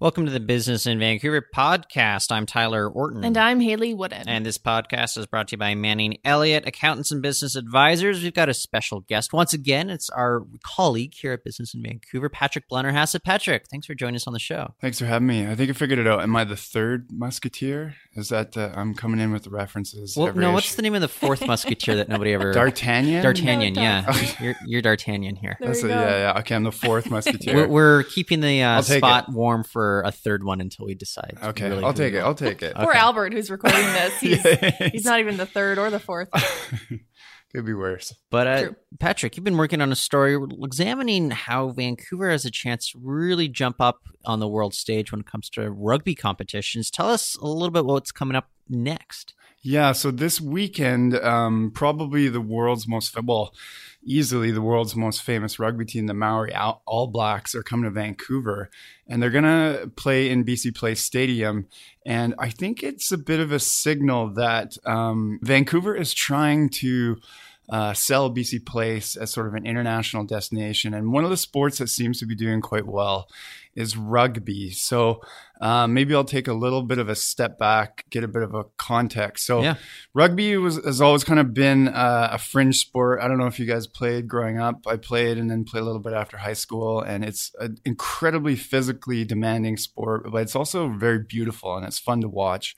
Welcome to the Business in Vancouver podcast. I'm Tyler Orton. And I'm Hayley Woodin. And this podcast is brought to you by Manning Elliott, accountants and business advisors. We've got a special guest. Once again, it's our colleague here at Business in Vancouver, Patrick Blennerhassett. Patrick, thanks for joining us on the show. Thanks for having me. I think I figured it out. Am I the third musketeer? Is that uh, I'm coming in with the references? Well, no, what's the name of the fourth musketeer that nobody ever. D'Artagnan? D'Artagnan, no, yeah. you're, you're, D'Artagnan here. There you a, yeah, yeah. Okay, I'm the fourth musketeer. we're, we're, keeping the uh, spot it. warm for a third one until we decide. Okay, really I'll take it. I'll take it. Poor Albert, who's recording this. He's, yeah, he's not even the third or the fourth. Could be worse. But uh, Patrick, you've been working on a story examining how Vancouver has a chance to really jump up on the world stage when it comes to rugby competitions. Tell us a little bit what's coming up next. Yeah, so this weekend, um, probably the world's most well, easily the world's most famous rugby team, the Maori All Blacks, are coming to Vancouver, and they're gonna play in BC Place Stadium. And I think it's a bit of a signal that um, Vancouver is trying to uh, sell BC Place as sort of an international destination. And one of the sports that seems to be doing quite well is rugby. So uh, maybe I'll take a little bit of a step back, get a bit of a context. So yeah. rugby was, has always kind of been uh, a fringe sport. I don't know if you guys played growing up. I played and then played a little bit after high school. And it's an incredibly physically demanding sport, but it's also very beautiful and it's fun to watch.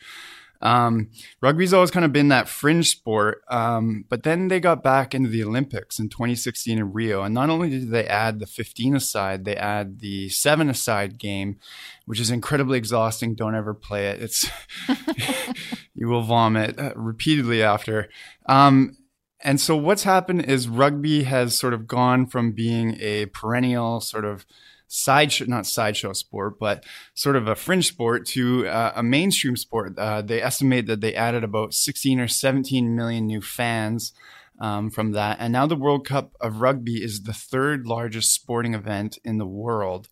Um, rugby's always kind of been that fringe sport, um, but then they got back into the Olympics in 2016 in Rio, and not only did they add the 15 aside, they add the seven aside game, which is incredibly exhausting. Don't ever play it; it's you will vomit uh, repeatedly after. Um, and so what's happened is rugby has sort of gone from being a perennial sort of sideshow, not sideshow sport, but sort of a fringe sport to uh, a mainstream sport. Uh, they estimate that they added about 16 or 17 million new fans um, from that. And now the World Cup of Rugby is the third largest sporting event in the world,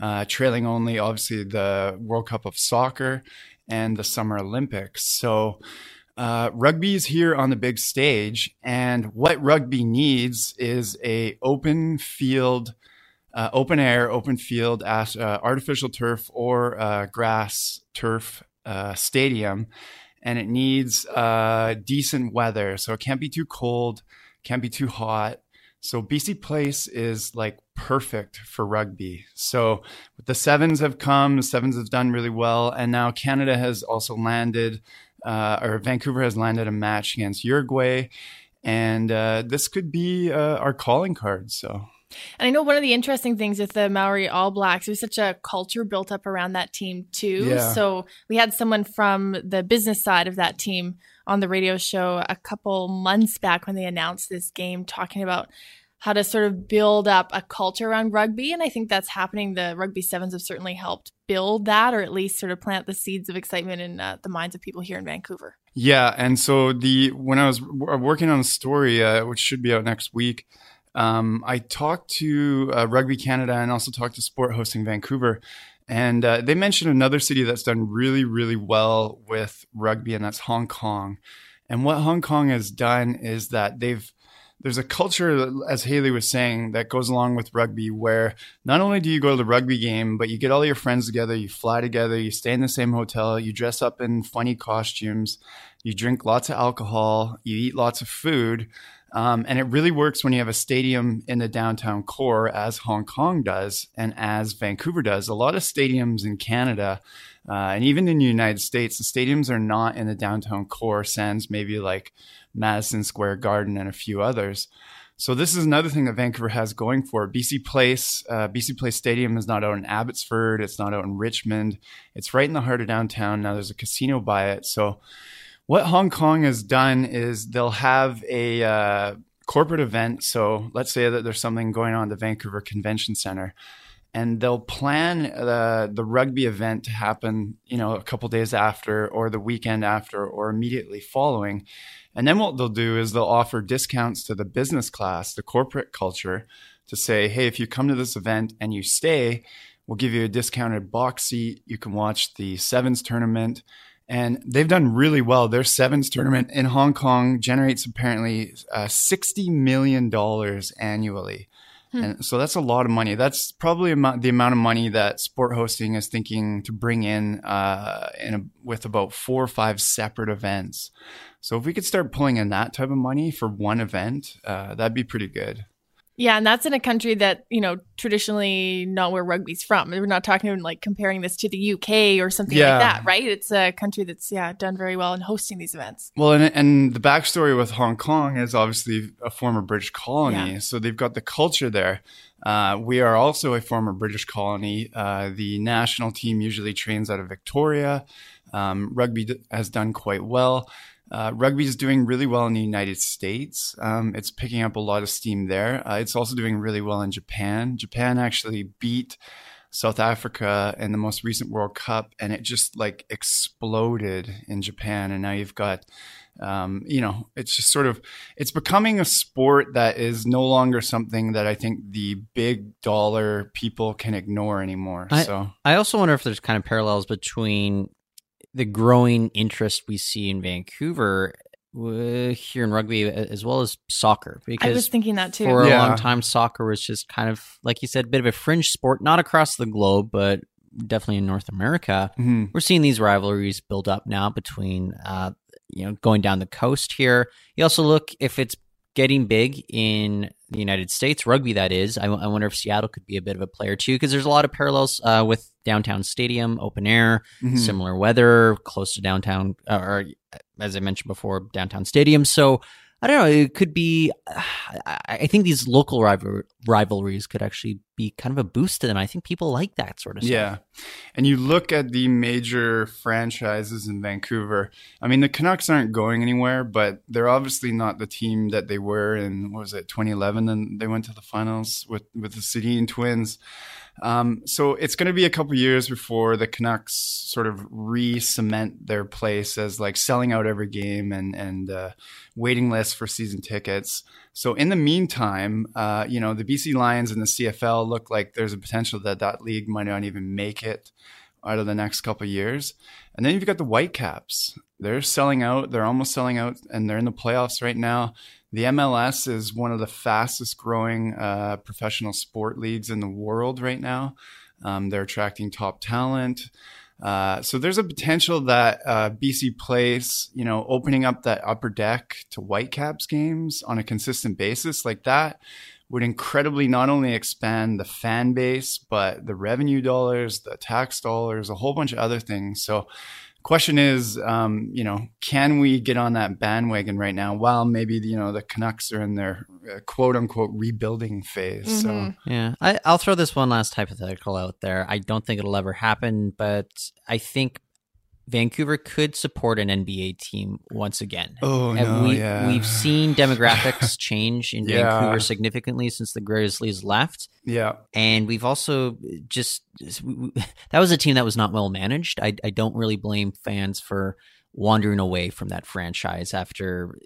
uh, trailing only, obviously, the World Cup of Soccer and the Summer Olympics. So, uh, rugby is here on the big stage, and what rugby needs is a open field uh, open air, open field, uh, artificial turf or uh, grass turf uh, stadium, and it needs uh, decent weather. So it can't be too cold, can't be too hot. So BC Place is like perfect for rugby. So the sevens have come, the sevens have done really well, and now Canada has also landed, uh, or Vancouver has landed a match against Uruguay, and this could be our calling card. So. And I know one of the interesting things with the Maori All Blacks, there's such a culture built up around that team too. Yeah. So we had someone from the business side of that team on the radio show a couple months back when they announced this game, talking about how to sort of build up a culture around rugby. And I think that's happening. The rugby sevens have certainly helped build that, or at least sort of plant the seeds of excitement in uh, the minds of people here in Vancouver. Yeah, and so the when I was working on the story, uh, which should be out next week, um, I talked to uh, Rugby Canada and also talked to Sport Hosting Vancouver. And uh, they mentioned another city that's done really, really well with rugby, and that's Hong Kong. And what Hong Kong has done is that they've there's a culture, as Hayley was saying, that goes along with rugby, where not only do you go to the rugby game, but you get all your friends together, you fly together, you stay in the same hotel, you dress up in funny costumes, you drink lots of alcohol, you eat lots of food. Um, and it really works when you have a stadium in the downtown core, as Hong Kong does and as Vancouver does. A lot of stadiums in Canada uh, and even in the United States, the stadiums are not in the downtown core, sans maybe like Madison Square Garden and a few others. So this is another thing that Vancouver has going for it. BC Place, uh, BC Place Stadium is not out in Abbotsford. It's not out in Richmond. It's right in the heart of downtown. Now there's a casino by it. So what Hong Kong has done is they'll have a uh, corporate event. So let's say that there's something going on at the Vancouver Convention Center, and they'll plan the the rugby event to happen, you know, a couple days after, or the weekend after, or immediately following. And then what they'll do is they'll offer discounts to the business class, the corporate culture, to say, hey, if you come to this event and you stay, we'll give you a discounted box seat. You can watch the sevens tournament and they've done really well. Their sevens tournament in Hong Kong generates apparently uh, $60 million annually. Hmm. And so that's a lot of money. That's probably the amount of money that sport hosting is thinking to bring in, uh, in a, with about four or five separate events. So if we could start pulling in that type of money for one event, uh, that'd be pretty good. Yeah, and that's in a country that, you know, traditionally not where rugby's from. We're not talking like comparing this to the UK or something yeah. like that, right? It's a country that's, yeah, done very well in hosting these events. Well, and, and the backstory with Hong Kong is obviously a former British colony. Yeah. So they've got the culture there. Uh, we are also a former British colony. Uh, the national team usually trains out of Victoria. Um, rugby d- has done quite well. Uh, rugby is doing really well in the United States. Um, it's picking up a lot of steam there. Uh, it's also doing really well in Japan. Japan actually beat South Africa in the most recent World Cup, and it just like exploded in Japan. And now you've got, um, you know, it's just sort of it's becoming a sport that is no longer something that I think the big dollar people can ignore anymore. I, so I also wonder if there's kind of parallels between the growing interest we see in Vancouver uh, here in rugby as well as soccer because I was thinking that too. For a long time soccer was just kind of like you said a bit of a fringe sport not across the globe but definitely in North America. Mm-hmm. We're seeing these rivalries build up now between uh, you know going down the coast here. You also look if it's getting big in the United States, rugby that is. I, I wonder if Seattle could be a bit of a player too, because there's a lot of parallels uh, with downtown stadium, open air, mm-hmm. similar weather, close to downtown, uh, or as I mentioned before, downtown stadium. So I don't know. It could be. I think these local rival, rivalries could actually be kind of a boost to them. I think people like that sort of stuff. Yeah, and you look at the major franchises in Vancouver. I mean, the Canucks aren't going anywhere, but they're obviously not the team that they were in. What was it 2011? And they went to the finals with with the Sedin Twins. Um, so it's going to be a couple years before the Canucks sort of re-cement their place as like selling out every game and and uh, waiting lists for season tickets. So in the meantime, uh, you know the BC Lions and the CFL look like there's a potential that that league might not even make it out of the next couple years. And then you've got the Whitecaps. They're selling out. They're almost selling out, and they're in the playoffs right now. The MLS is one of the fastest growing uh, professional sport leagues in the world right now. Um, they're attracting top talent. Uh, so there's a potential that uh, BC Place, you know, opening up that upper deck to Whitecaps games on a consistent basis like that would incredibly not only expand the fan base, but the revenue dollars, the tax dollars, a whole bunch of other things. So question is, um, you know, can we get on that bandwagon right now while maybe, you know, the Canucks are in their uh, quote unquote rebuilding phase? Mm-hmm. So, yeah, I, I'll throw this one last hypothetical out there. I don't think it'll ever happen, but I think Vancouver could support an NBA team once again. Oh and no, we, yeah. We've seen demographics change in yeah. Vancouver significantly since the Grizzlies left. Yeah, and we've also just that was a team that was not well managed. I, I don't really blame fans for wandering away from that franchise after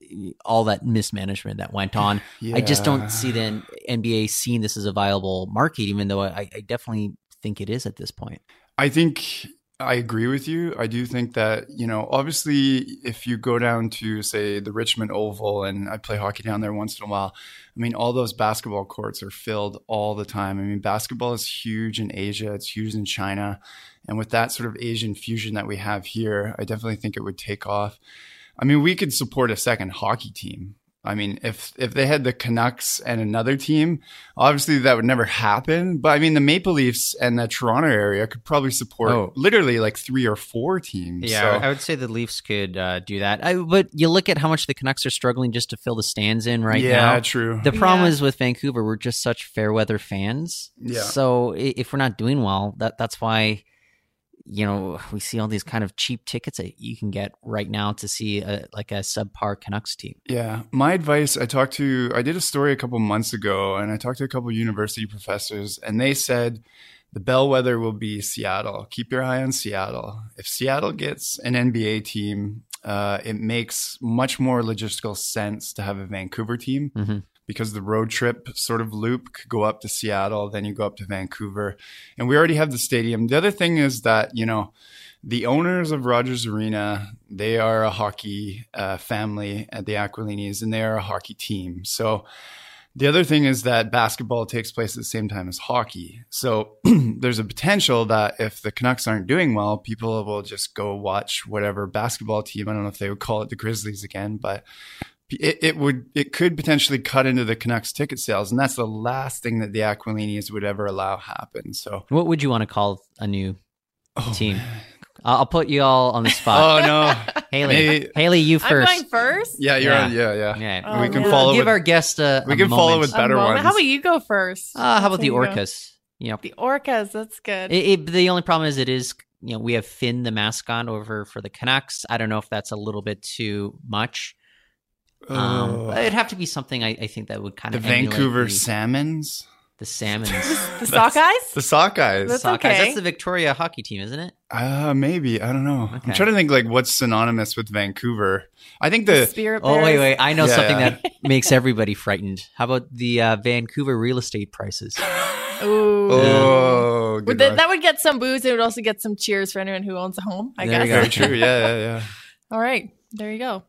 all that mismanagement that went on. Yeah. I just don't see the NBA seeing this as a viable market, even though I, I definitely think it is at this point. I think I agree with you. I do think that, you know, obviously, if you go down to, say, the Richmond Oval, and I play hockey down there once in a while, I mean, all those basketball courts are filled all the time. I mean, basketball is huge in Asia, it's huge in China. And with that sort of Asian fusion that we have here, I definitely think it would take off. I mean, we could support a second hockey team. I mean, if if they had the Canucks and another team, obviously that would never happen. But I mean, the Maple Leafs and the Toronto area could probably support oh. literally like three or four teams. Yeah, so. I would say the Leafs could uh, do that. I, but you look at how much the Canucks are struggling just to fill the stands in right yeah, now. Yeah, true. The problem yeah. is with Vancouver, we're just such fair weather fans. Yeah. So if we're not doing well, that that's why you know, we see all these kind of cheap tickets that you can get right now to see a, like a subpar Canucks team. Yeah. My advice I talked to, I did a story a couple months ago and I talked to a couple university professors and they said the bellwether will be Seattle. Keep your eye on Seattle. If Seattle gets an NBA team, uh, it makes much more logistical sense to have a Vancouver team. Mm-hmm because the road trip sort of loop could go up to Seattle, then you go up to Vancouver. And we already have the stadium. The other thing is that, you know, the owners of Rogers Arena, they are a hockey uh, family at the Aquilinis and they are a hockey team. So The other thing is that basketball takes place at the same time as hockey. So there's a potential that if the Canucks aren't doing well, people will just go watch whatever basketball team. I don't know if they would call it the Grizzlies again, but it, it would it could potentially cut into the Canucks ticket sales, and that's the last thing that the Aquilinis would ever allow happen. So, what would you want to call a new oh, team? Man. I'll put you all on the spot. oh no, Hayley, Maybe. Hayley, you first. I'm going first. Yeah, you're yeah. on. Yeah, yeah. yeah. Oh, we can man. follow. Give with, our guest a. We a can moment. follow with better ones. How about you go first? Uh, how about the Orcas? You know, the Orcas. That's good. It, it, the only problem is it is you know we have Fin the mascot over for the Canucks. I don't know if that's a little bit too much. Um, it'd have to be something I, I think that would kind the of the Vancouver the, Salmons. The Salmons. the Sockeyes. The Sockeyes. That's Sockeyes. Okay. That's the Victoria hockey team, isn't it? Uh maybe I don't know. Okay. I'm trying to think like what's synonymous with Vancouver. I think the, the Spirit. Bears. Oh wait, wait! I know yeah, something yeah. that makes everybody frightened. How about the uh, Vancouver real estate prices? Ooh. Oh, would that, that, would get some boos. It would also get some cheers for anyone who owns a home. I there guess. Very true. Yeah, yeah, yeah. All right, there you go.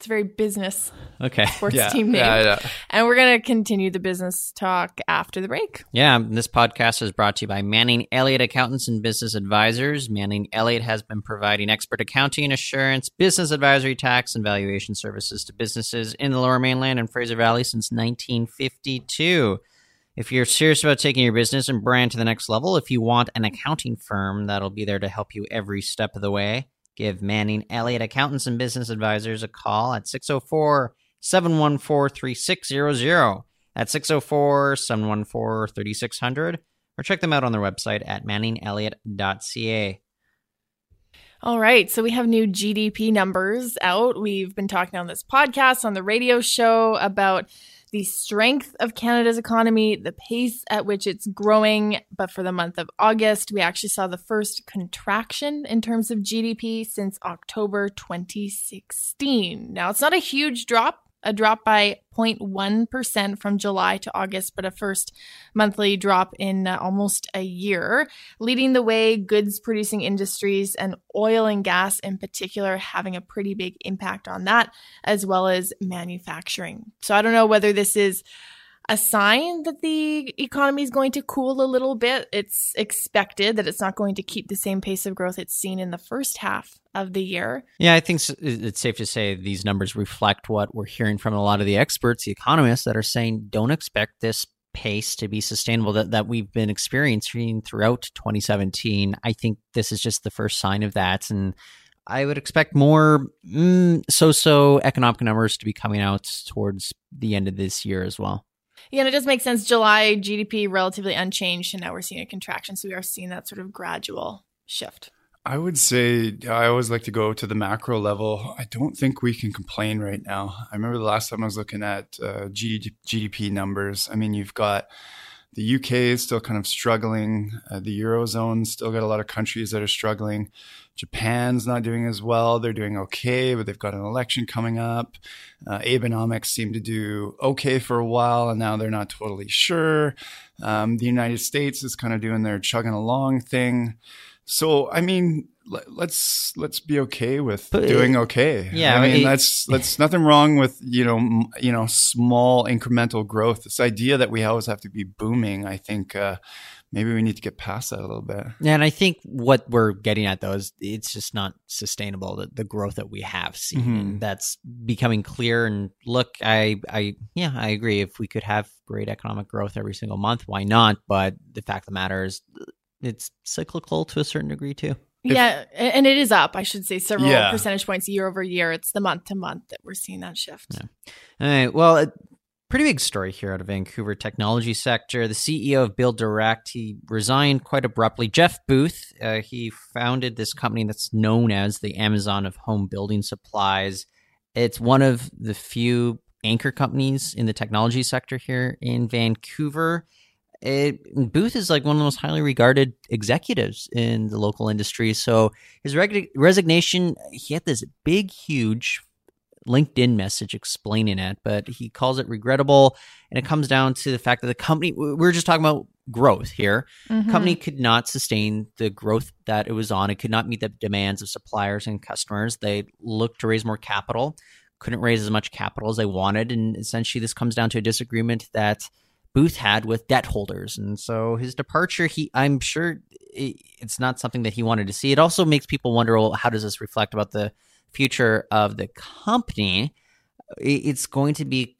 It's very business okay. sports yeah. team name. Yeah, yeah. And we're going to continue the business talk after the break. Yeah, this podcast is brought to you by Manning Elliott Accountants and Business Advisors. Manning Elliott has been providing expert accounting, assurance, business advisory, tax, and valuation services to businesses in the Lower Mainland and Fraser Valley since 1952. If you're serious about taking your business and brand to the next level, if you want an accounting firm that'll be there to help you every step of the way, Give Manning Elliott Accountants and Business Advisors a call at 604 714 3600. That's 604 714 3600. Or check them out on their website at manningelliott.ca. All right. So we have new GDP numbers out. We've been talking on this podcast, on the radio show about the strength of Canada's economy, the pace at which it's growing. But for the month of August, we actually saw the first contraction in terms of GDP since October 2016. Now, it's not a huge drop a drop by 0.1% from July to August, but a first monthly drop in uh, almost a year. Leading the way, goods producing industries and oil and gas in particular having a pretty big impact on that, as well as manufacturing. So I don't know whether this is a sign that the economy is going to cool a little bit. It's expected that it's not going to keep the same pace of growth it's seen in the first half of the year. Yeah, I think it's safe to say these numbers reflect what we're hearing from a lot of the experts, the economists that are saying don't expect this pace to be sustainable that, that we've been experiencing throughout 2017. I think this is just the first sign of that. And I would expect more mm, so so economic numbers to be coming out towards the end of this year as well. Yeah, and it does make sense. July GDP relatively unchanged, and now we're seeing a contraction. So we are seeing that sort of gradual shift. I would say I always like to go to the macro level. I don't think we can complain right now. I remember the last time I was looking at uh, GDP numbers. I mean, you've got the UK is still kind of struggling. Uh, the eurozone still got a lot of countries that are struggling. Japan's not doing as well. They're doing okay, but they've got an election coming up. Uh, Abenomics seemed to do okay for a while, and now they're not totally sure. Um, the United States is kind of doing their chugging along thing. So, I mean, let's let's be okay with but doing okay. Yeah, I mean, it, that's that's nothing wrong with you know m- you know small incremental growth. This idea that we always have to be booming, I think. Uh, maybe we need to get past that a little bit. Yeah, and I think what we're getting at though is it's just not sustainable the, the growth that we have seen. Mm-hmm. And that's becoming clear. And look, I I yeah, I agree. If we could have great economic growth every single month, why not? But the fact of the matter is it's cyclical to a certain degree too. If, yeah, and it is up. I should say several yeah. percentage points year over year. It's the month to month that we're seeing that shift. Yeah. All right. Well, a pretty big story here out of Vancouver technology sector. The CEO of Build Direct he resigned quite abruptly. Jeff Booth uh, he founded this company that's known as the Amazon of home building supplies. It's one of the few anchor companies in the technology sector here in Vancouver it, Booth is like one of the most highly regarded executives in the local industry. So his reg- resignation, he had this big, huge LinkedIn message explaining it, but he calls it regrettable. And it comes down to the fact that the company, we we're just talking about growth here. Mm-hmm. Company could not sustain the growth that it was on. It could not meet the demands of suppliers and customers. They looked to raise more capital couldn't raise as much capital as they wanted. And essentially, this comes down to a disagreement that Booth had with debt holders. And so his departure, he, I'm sure it's not something that he wanted to see. It also makes people wonder, well, how does this reflect about the future of the company? It's going to be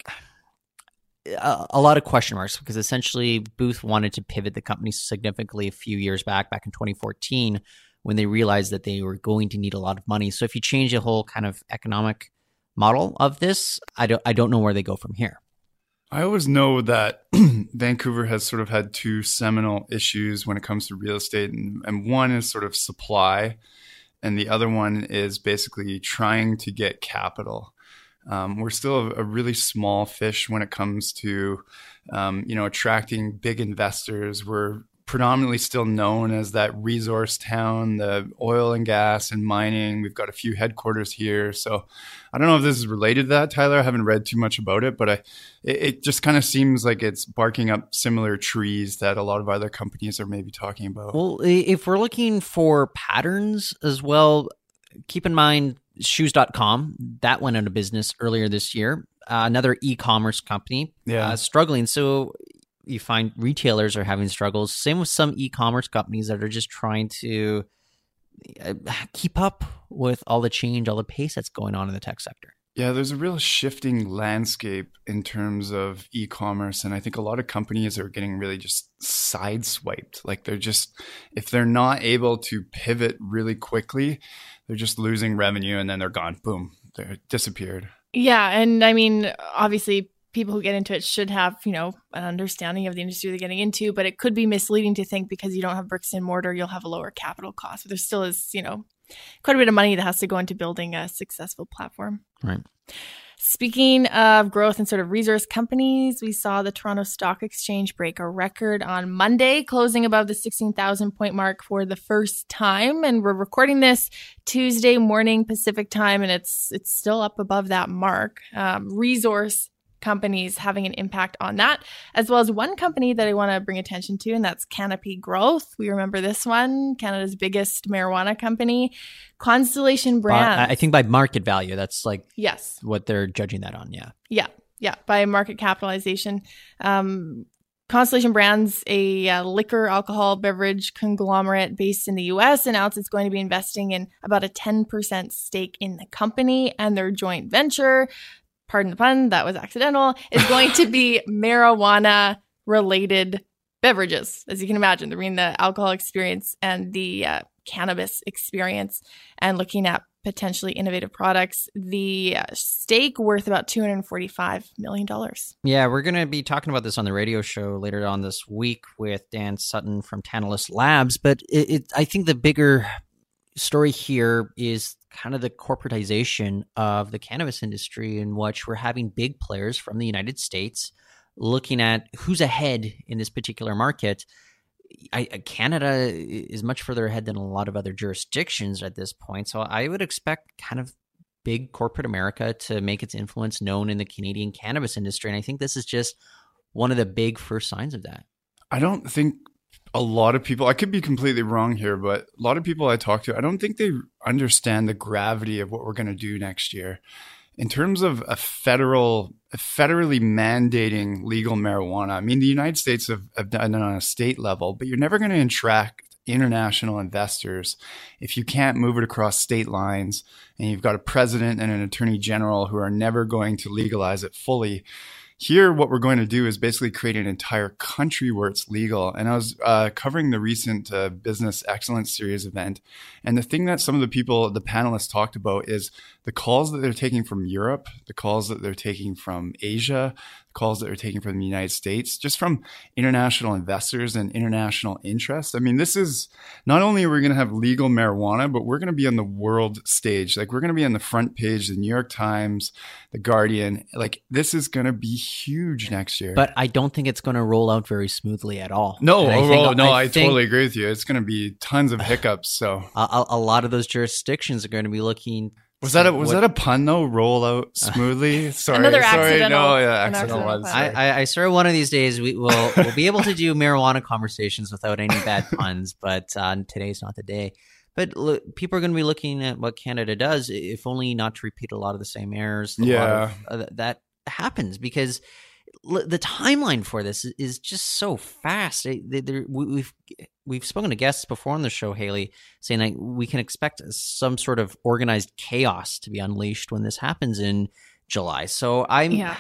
a, a lot of question marks because essentially Booth wanted to pivot the company significantly a few years back, back in 2014, when they realized that they were going to need a lot of money. So if you change the whole kind of economic model of this, I don't I don't know where they go from here. I always know that Vancouver has sort of had two seminal issues when it comes to real estate, and, and one is sort of supply, and the other one is basically trying to get capital. Um, we're still a, really small fish when it comes to, um, you know, attracting big investors. We're predominantly still known as that resource town, the oil and gas and mining. We've got a few headquarters here. So I don't know if this is related to that, Tyler. I haven't read too much about it, but I, it, it just kind of seems like it's barking up similar trees that a lot of other companies are maybe talking about. Well, if we're looking for patterns as well, keep in mind shoes.com that went out of business earlier this year uh, another e-commerce company yeah. Uh, struggling so you find retailers are having struggles. Same with some e-commerce companies that are just trying to uh, keep up with all the change, all the pace that's going on in the tech sector. Yeah, there's a real shifting landscape in terms of e-commerce, and I think a lot of companies are getting really just sideswiped. Like they're just, if they're not able to pivot really quickly, they're just losing revenue, and then they're gone. Boom, they're disappeared. Yeah, and I mean, obviously, people who get into it should have, you know, an understanding of the industry they're getting into, but it could be misleading to think because you don't have bricks and mortar, you'll have a lower capital cost. But there still is, you know, quite a bit of money that has to go into building a successful platform. Right. Speaking of growth and sort of resource companies, we saw the Toronto Stock Exchange break a record on Monday, closing above the 16,000 point mark for the first time. And we're recording this Tuesday morning Pacific time, and it's it's still up above that mark. Um, resource companies having an impact on that, as well as one company that I want to bring attention to, and that's Canopy Growth. We remember this one, Canada's biggest marijuana company, Constellation Brands. I think by market value, that's like yes, what they're judging that on. Yeah, yeah, yeah, by market capitalization. Um, Constellation Brands, a uh, liquor, alcohol, beverage conglomerate based in the US, announced it's going to be investing in about a 10% stake in the company and their joint venture pardon the pun, that was accidental, is going to be marijuana related beverages. As you can imagine, they're bringing the alcohol experience and the uh, cannabis experience and looking at potentially innovative products. The uh, stake worth about $245 million. Yeah, we're going to be talking about this on the radio show later on this week with Dan Sutton from Tantalus Labs. But it, it, I think the bigger story here is kind of the corporatization of the cannabis industry, in which we're having big players from the United States looking at who's ahead in this particular market. I, Canada is much further ahead than a lot of other jurisdictions at this point. So I would expect kind of big corporate America to make its influence known in the Canadian cannabis industry. And I think this is just one of the big first signs of that. I don't think a lot of people, I could be completely wrong here, but a lot of people I talk to, I don't think they understand the gravity of what we're going to do next year. In terms of a federal, a federally mandating legal marijuana, I mean, the United States have, have done it on a state level, but you're never going to attract international investors if you can't move it across state lines and you've got a president and an attorney general who are never going to legalize it fully here, what we're going to do is basically create an entire country where it's legal. And I was uh, covering the recent uh, Business Excellence Series event. And the thing that some of the people, the panelists talked about is the calls that they're taking from Europe, the calls that they're taking from Asia, the calls that they're taking from the United States, just from international investors and international interest. I mean, this is not only are we going to have legal marijuana, but we're going to be on the world stage. Like we're going to be on the front page, the New York Times, the Guardian. Like this is going to be huge next year. But I don't think it's going to roll out very smoothly at all. No, oh, think, oh, no, I, I totally agree with you. It's going to be tons of hiccups. So a, a lot of those jurisdictions are going to be looking was that a was what, that a pun though? Roll out smoothly. Sorry, Another sorry. Accidental, no, yeah, accidental was. I, I, I swear one of these days we will we'll be able to do marijuana conversations without any bad puns, but uh, today's not the day. But look, people are going to be looking at what Canada does, if only not to repeat a lot of the same errors. yeah, of, uh, that happens because the timeline for this is just so fast. We've we've spoken to guests before on the show, Hayley, saying that we can expect some sort of organized chaos to be unleashed when this happens in July. So I'm, yeah.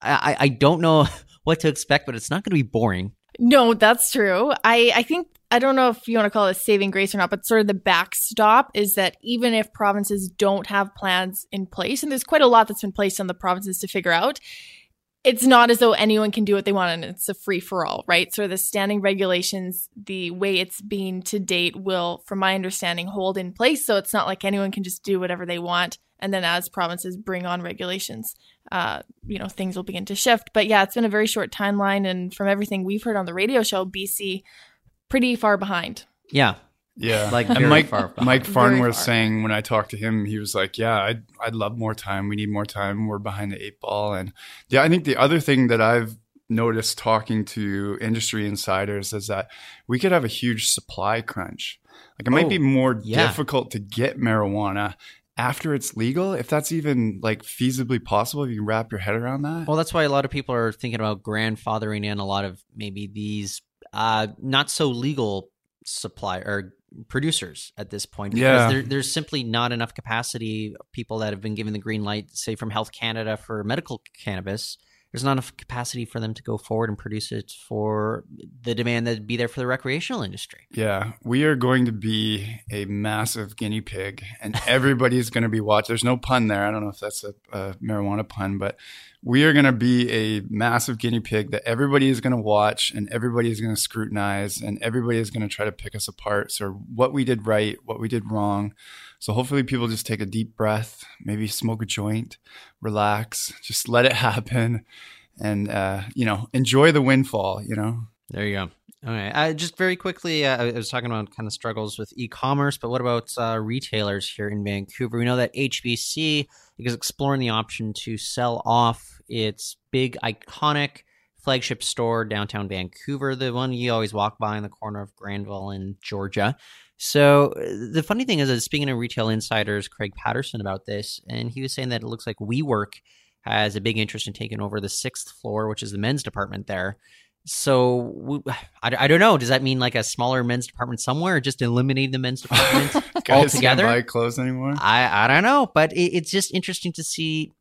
I I don't know what to expect, but it's not going to be boring. No, that's true. I I think I don't know if you want to call it saving grace or not, but sort of the backstop is that even if provinces don't have plans in place, and there's quite a lot that's been placed on the provinces to figure out, it's not as though anyone can do what they want and it's a free for all, right? So the standing regulations, the way it's been to date will, from my understanding, hold in place. So it's not like anyone can just do whatever they want. And then as provinces bring on regulations, uh, you know, things will begin to shift. But yeah, it's been a very short timeline. And from everything we've heard on the radio show, BC pretty far behind. Yeah. Yeah, like and Mike Mike Farnworth saying when I talked to him, he was like, "Yeah, I'd I'd love more time. We need more time. We're behind the eight ball." And yeah, I think the other thing that I've noticed talking to industry insiders is that we could have a huge supply crunch. Like it oh, might be oh, more yeah. difficult to get marijuana after it's legal, if that's even like feasibly possible, if you can wrap your head around that. Well, that's why a lot of people are thinking about grandfathering in a lot of maybe these uh, not so legal supply or producers at this point because yeah. there, there's simply not enough capacity of people that have been given the green light say from health canada for medical cannabis there's not enough capacity for them to go forward and produce it for the demand that'd be there for the recreational industry. Yeah, we are going to be a massive guinea pig, and everybody's going to be watching. There's no pun there. I don't know if that's a, a marijuana pun, but we are going to be a massive guinea pig that everybody is going to watch, and everybody is going to scrutinize, and everybody is going to try to pick us apart. So, what we did right, what we did wrong so hopefully people just take a deep breath, maybe smoke a joint, relax, just let it happen, and uh, you know enjoy the windfall. You know. There you go. All right. Uh, just very quickly, uh, I was talking about kind of struggles with e-commerce, but what about uh, retailers here in Vancouver? We know that HBC is exploring the option to sell off its big, iconic flagship store downtown Vancouver, the one you always walk by in the corner of Granville and Georgia. So uh, the funny thing is, that speaking to retail insiders, Craig Patterson about this, and he was saying that it looks like WeWork has a big interest in taking over the sixth floor, which is the men's department there. So I, I don't know. Does that mean like a smaller men's department somewhere, or just eliminating the men's department altogether? Can't buy clothes anymore. I I don't know, but it, it's just interesting to see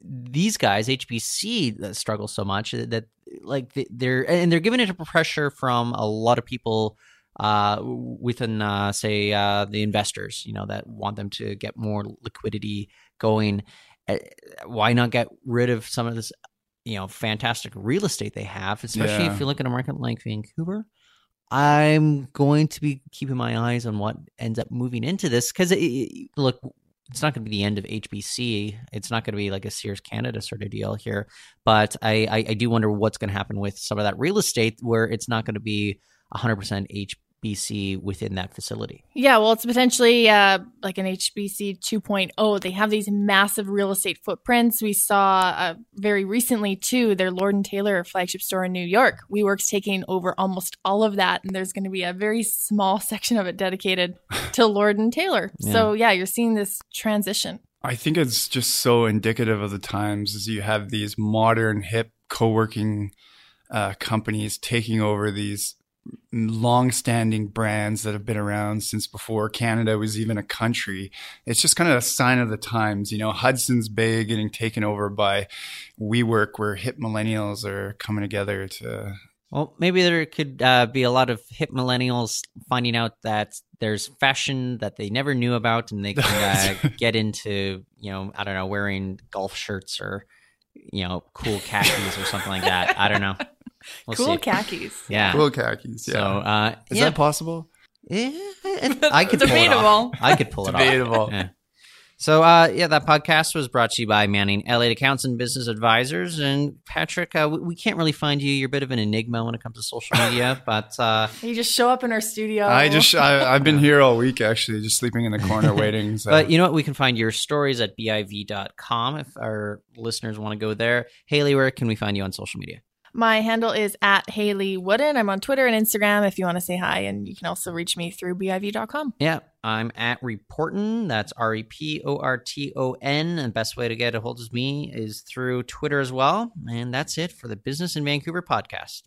these guys HBC that struggle so much that like they're and they're given it a pressure from a lot of people uh, within, uh, say, uh, the investors, you know, that want them to get more liquidity going. Uh, why not get rid of some of this, you know, fantastic real estate they have, especially yeah. if you look at a market like Vancouver? I'm going to be keeping my eyes on what ends up moving into this because, it, look, it's not going to be the end of HBC. It's not going to be like a Sears Canada sort of deal here. But I, I, I do wonder what's going to happen with some of that real estate where it's not going to be 100% HBC within that facility. Yeah, well, it's potentially uh, like an HBC 2.0. They have these massive real estate footprints. We saw uh, very recently, too, their Lord and Taylor flagship store in New York. WeWork's taking over almost all of that, and there's going to be a very small section of it dedicated to Lord and Taylor. Yeah. So, yeah, you're seeing this transition. I think it's just so indicative of the times as you have these modern, hip co working uh, companies taking over these long-standing brands that have been around since before Canada was even a country. It's just kind of a sign of the times, you know. Hudson's Bay getting taken over by WeWork, where hip millennials are coming together to. Well, maybe there could uh, be a lot of hip millennials finding out that there's fashion that they never knew about, and they can uh, get into, you know, I don't know, wearing golf shirts or, you know, cool khakis or something like that. I don't know. We'll cool see. khakis. Yeah. Cool khakis. Yeah. So, uh, is yeah. that possible? Yeah, I could pull it off. I could pull it Debatable. off. Yeah. So, uh, yeah, that podcast was brought to you by Manning Elliott Accounts and Business Advisors. And Patrick, uh, we, we, can't really find you. You're a bit of an enigma when it comes to social media, but uh, you just show up in our studio. I just I, have been here all week actually, just sleeping in the corner waiting. So. But you know what? We can find your stories at biv.com if our listeners want to go there. Hayley, where can we find you on social media? My handle is at Hayley Woodin. I'm on Twitter and Instagram if you want to say hi, and you can also reach me through biv.com. Yeah. I'm at Reporton. That's R E P O R T O N. And best way to get a hold of me is through Twitter as well. And that's it for the Business in Vancouver podcast.